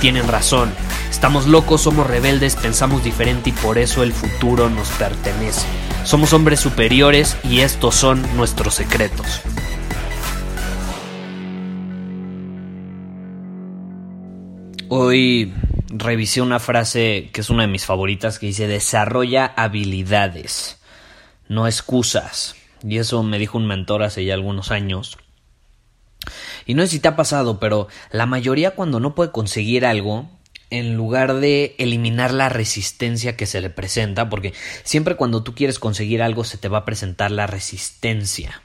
tienen razón. Estamos locos, somos rebeldes, pensamos diferente y por eso el futuro nos pertenece. Somos hombres superiores y estos son nuestros secretos. Hoy revisé una frase que es una de mis favoritas que dice desarrolla habilidades, no excusas. Y eso me dijo un mentor hace ya algunos años. Y no sé si te ha pasado, pero la mayoría cuando no puede conseguir algo, en lugar de eliminar la resistencia que se le presenta, porque siempre cuando tú quieres conseguir algo se te va a presentar la resistencia.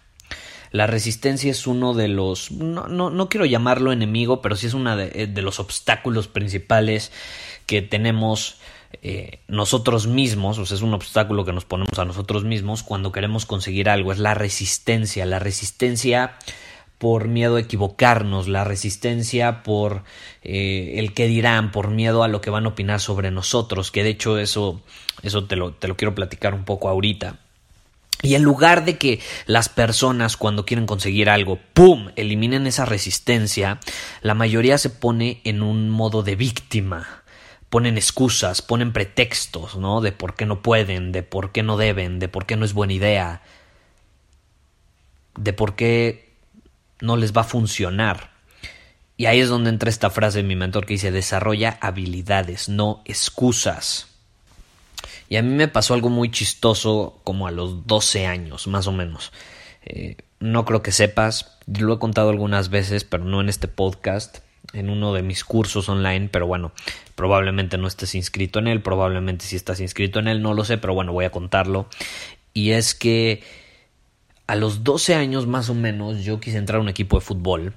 La resistencia es uno de los, no, no, no quiero llamarlo enemigo, pero sí es uno de, eh, de, los obstáculos principales que tenemos eh, nosotros mismos, o sea, es un obstáculo que nos ponemos a nosotros mismos cuando queremos conseguir algo, es la resistencia, la resistencia por miedo a equivocarnos, la resistencia por eh, el que dirán, por miedo a lo que van a opinar sobre nosotros, que de hecho eso, eso te lo, te lo quiero platicar un poco ahorita. Y en lugar de que las personas cuando quieren conseguir algo, ¡pum!, eliminen esa resistencia, la mayoría se pone en un modo de víctima. Ponen excusas, ponen pretextos, ¿no? De por qué no pueden, de por qué no deben, de por qué no es buena idea, de por qué no les va a funcionar. Y ahí es donde entra esta frase de mi mentor que dice, desarrolla habilidades, no excusas. Y a mí me pasó algo muy chistoso como a los 12 años, más o menos. Eh, no creo que sepas, lo he contado algunas veces, pero no en este podcast, en uno de mis cursos online, pero bueno, probablemente no estés inscrito en él, probablemente si estás inscrito en él, no lo sé, pero bueno, voy a contarlo. Y es que a los 12 años más o menos yo quise entrar a un equipo de fútbol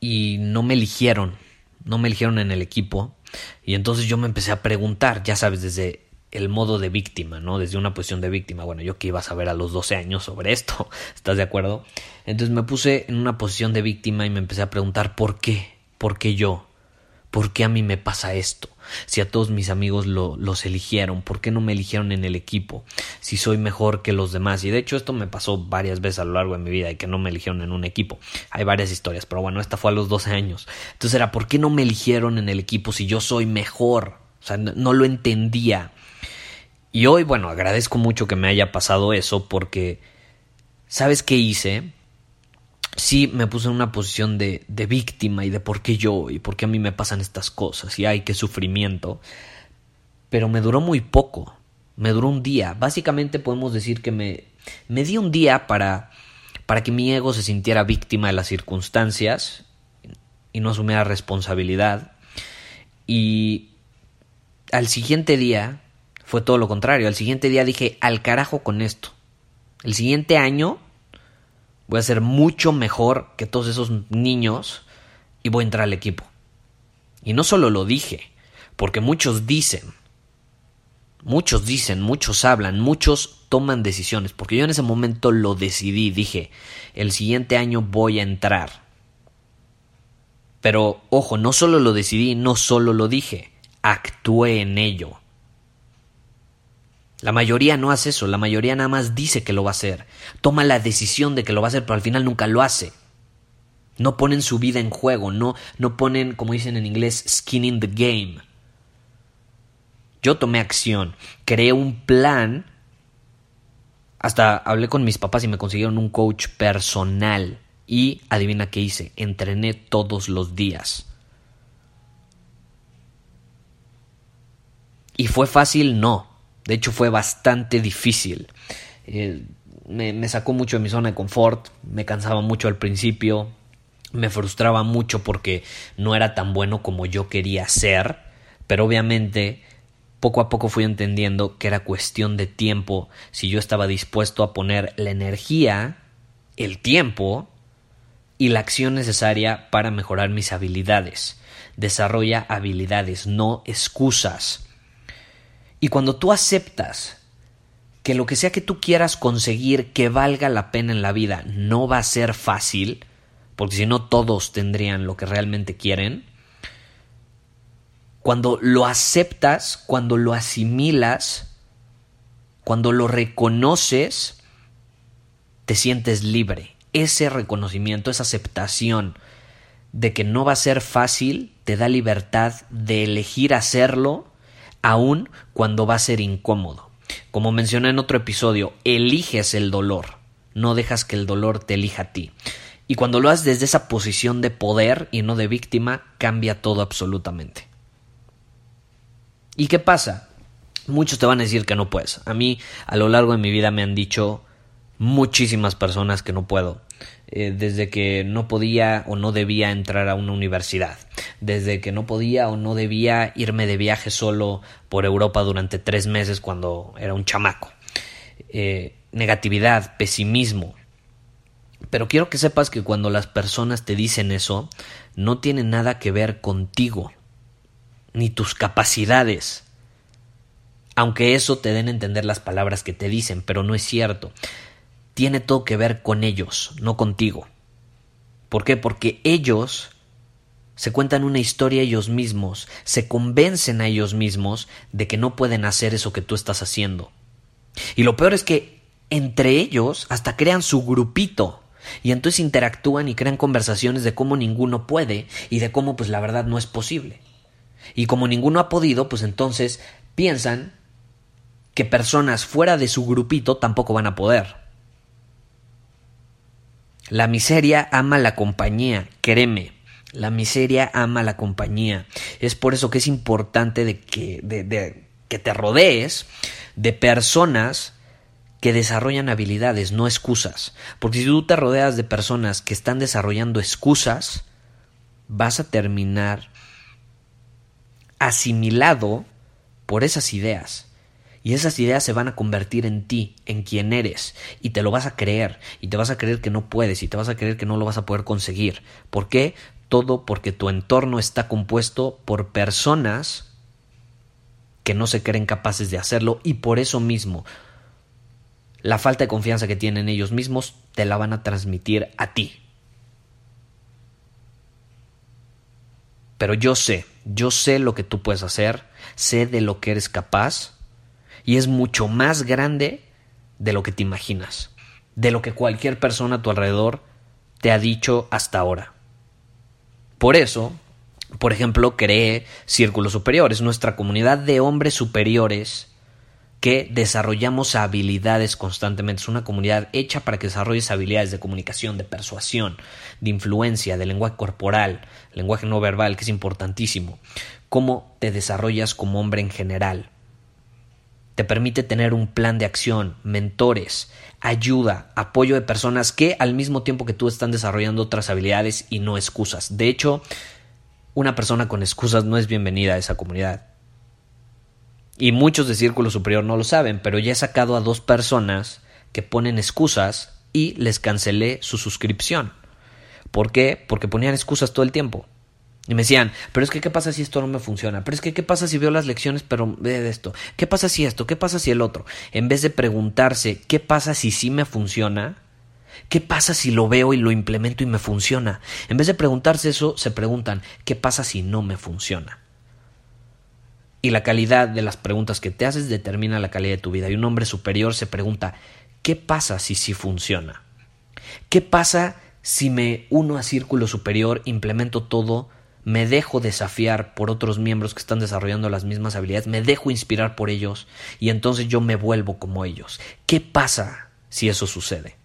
y no me eligieron, no me eligieron en el equipo y entonces yo me empecé a preguntar, ya sabes, desde el modo de víctima, ¿no? Desde una posición de víctima. Bueno, yo que iba a saber a los 12 años sobre esto, ¿estás de acuerdo? Entonces me puse en una posición de víctima y me empecé a preguntar por qué, por qué yo, por qué a mí me pasa esto. Si a todos mis amigos lo, los eligieron, ¿por qué no me eligieron en el equipo? Si soy mejor que los demás. Y de hecho esto me pasó varias veces a lo largo de mi vida y que no me eligieron en un equipo. Hay varias historias, pero bueno, esta fue a los 12 años. Entonces era, ¿por qué no me eligieron en el equipo si yo soy mejor? O sea, no, no lo entendía. Y hoy, bueno, agradezco mucho que me haya pasado eso porque, ¿sabes qué hice? Sí me puse en una posición de, víctima y de por qué yo y por qué a mí me pasan estas cosas y ay, qué sufrimiento. Pero me duró muy poco, me duró un día. Básicamente podemos decir que me, me di un día para, para que mi ego se sintiera víctima de las circunstancias y no asumiera responsabilidad. Y al siguiente día fue todo lo contrario. Al siguiente día dije, al carajo con esto. El siguiente año voy a ser mucho mejor que todos esos niños y voy a entrar al equipo. Y no solo lo dije, porque muchos dicen, muchos dicen, muchos hablan, muchos toman decisiones, porque yo en ese momento lo decidí, dije, el siguiente año voy a entrar. Pero, ojo, no solo lo decidí, no solo lo dije, actué en ello. La mayoría no hace eso, la mayoría nada más dice que lo va a hacer. Toma la decisión de que lo va a hacer, pero al final nunca lo hace. No ponen su vida en juego, no, no ponen, como dicen en inglés, skin in the game. Yo tomé acción, creé un plan. Hasta hablé con mis papás y me consiguieron un coach personal. Y adivina qué hice, entrené todos los días. ¿Y fue fácil? No. De hecho fue bastante difícil. Eh, me, me, sacó mucho de mi zona de confort, me cansaba mucho al principio, me frustraba mucho porque no era tan bueno como yo quería ser, Pero obviamente poco a poco fui entendiendo que era cuestión de tiempo si yo estaba dispuesto a poner la energía, el tiempo y la acción necesaria para mejorar mis habilidades. Desarrolla habilidades, no excusas. Y cuando tú aceptas que lo que sea que tú quieras conseguir que valga la pena en la vida no va a ser fácil, porque si no todos tendrían lo que realmente quieren, cuando lo aceptas, cuando lo asimilas, cuando lo reconoces, te sientes libre. Ese reconocimiento, esa aceptación de que no va a ser fácil, te da libertad de elegir hacerlo, aun cuando va a ser incómodo. Como mencioné en otro episodio, eliges el dolor, no dejas que el dolor te elija a ti. Y cuando lo haces desde esa posición de poder y no de víctima, cambia todo absolutamente. ¿Y qué pasa? Muchos te van a decir que no puedes. A mí, a lo largo de mi vida, me han dicho muchísimas personas que no puedo. Eh, desde que no podía o no debía entrar a una universidad, desde que no podía o no debía irme de viaje solo por Europa durante tres meses cuando era un chamaco. Eh, negatividad, pesimismo. Pero quiero que sepas que cuando las personas te dicen eso, no tiene nada que ver contigo, ni tus capacidades. Aunque eso te den a entender las palabras que te dicen, pero no es cierto tiene todo que ver con ellos, no contigo. ¿Por qué? Porque ellos se cuentan una historia ellos mismos, se convencen a ellos mismos de que no pueden hacer eso que tú estás haciendo. Y lo peor es que entre ellos hasta crean su grupito y entonces interactúan y crean conversaciones de cómo ninguno puede y de cómo pues la verdad no es posible. Y como ninguno ha podido, pues entonces piensan que personas fuera de su grupito tampoco van a poder. La miseria ama la compañía, créeme. La miseria ama la compañía. Es por eso que es importante de que, de, que te rodees de personas que desarrollan habilidades, no excusas. Porque si tú te rodeas de personas que están desarrollando excusas, vas a terminar asimilado por esas ideas. Y esas ideas se van a convertir en ti, en quien eres, y te lo vas a creer, y te vas a creer que no puedes, y te vas a creer que no lo vas a poder conseguir. ¿Por qué? Todo porque tu entorno está compuesto por personas que no se creen capaces de hacerlo, y por eso mismo la falta de confianza que tienen ellos mismos te la van a transmitir a ti. Pero yo sé, yo sé lo que tú puedes hacer, sé de lo que eres capaz, y es mucho más grande de lo que te imaginas, de lo que cualquier persona a tu alrededor te ha dicho hasta ahora. Por eso, por ejemplo, creé Círculos Superiores, nuestra comunidad de hombres superiores que desarrollamos habilidades constantemente. Es una comunidad hecha para que desarrolles habilidades de comunicación, de persuasión, de influencia, de lenguaje corporal, lenguaje no verbal, que es importantísimo. Cómo te desarrollas como hombre en general te permite tener un plan de acción, mentores, ayuda, apoyo de personas que al mismo tiempo que tú están desarrollando otras habilidades y no excusas. De hecho, una persona con excusas no es bienvenida a esa comunidad. Y muchos de Círculo Superior no lo saben, pero ya he sacado a dos personas que ponen excusas y les cancelé su suscripción. ¿Por qué? Porque ponían excusas todo el tiempo. Y me decían, pero es que, ¿qué pasa si esto no me funciona? Pero es que, ¿qué pasa si veo las lecciones, pero de esto? ¿Qué pasa si esto? ¿Qué pasa si el otro? En vez de preguntarse, ¿qué pasa si sí me funciona? ¿Qué pasa si lo veo y lo implemento y me funciona? En vez de preguntarse eso, se preguntan, ¿qué pasa si no me funciona? Y la calidad de las preguntas que te haces determina la calidad de tu vida. Y un hombre superior se pregunta, ¿qué pasa si sí funciona? ¿Qué pasa si me uno a círculo superior, implemento todo, me dejo desafiar por otros miembros que están desarrollando las mismas habilidades, me dejo inspirar por ellos y entonces yo me vuelvo como ellos. ¿Qué pasa si eso sucede?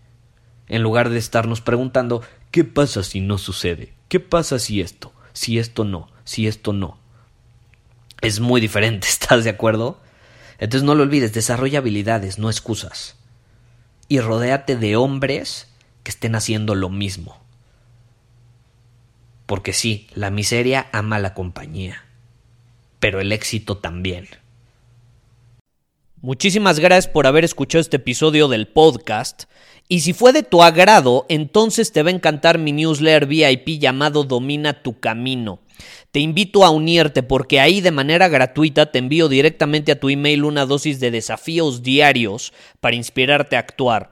En lugar de estarnos preguntando, ¿qué pasa si no sucede? ¿Qué pasa si esto? Si esto no, si esto no. Es muy diferente, ¿estás de acuerdo? Entonces no lo olvides, desarrolla habilidades, no excusas. Y rodéate de hombres que estén haciendo lo mismo porque sí, la miseria ama la compañía. pero el éxito también. Muchísimas gracias por haber escuchado este episodio del podcast. Y si fue de tu agrado, entonces te va a encantar mi newsletter VIP llamado Domina tu Camino. Te invito a unirte porque ahí de manera gratuita te envío directamente a tu email una dosis de desafíos diarios para inspirarte a actuar.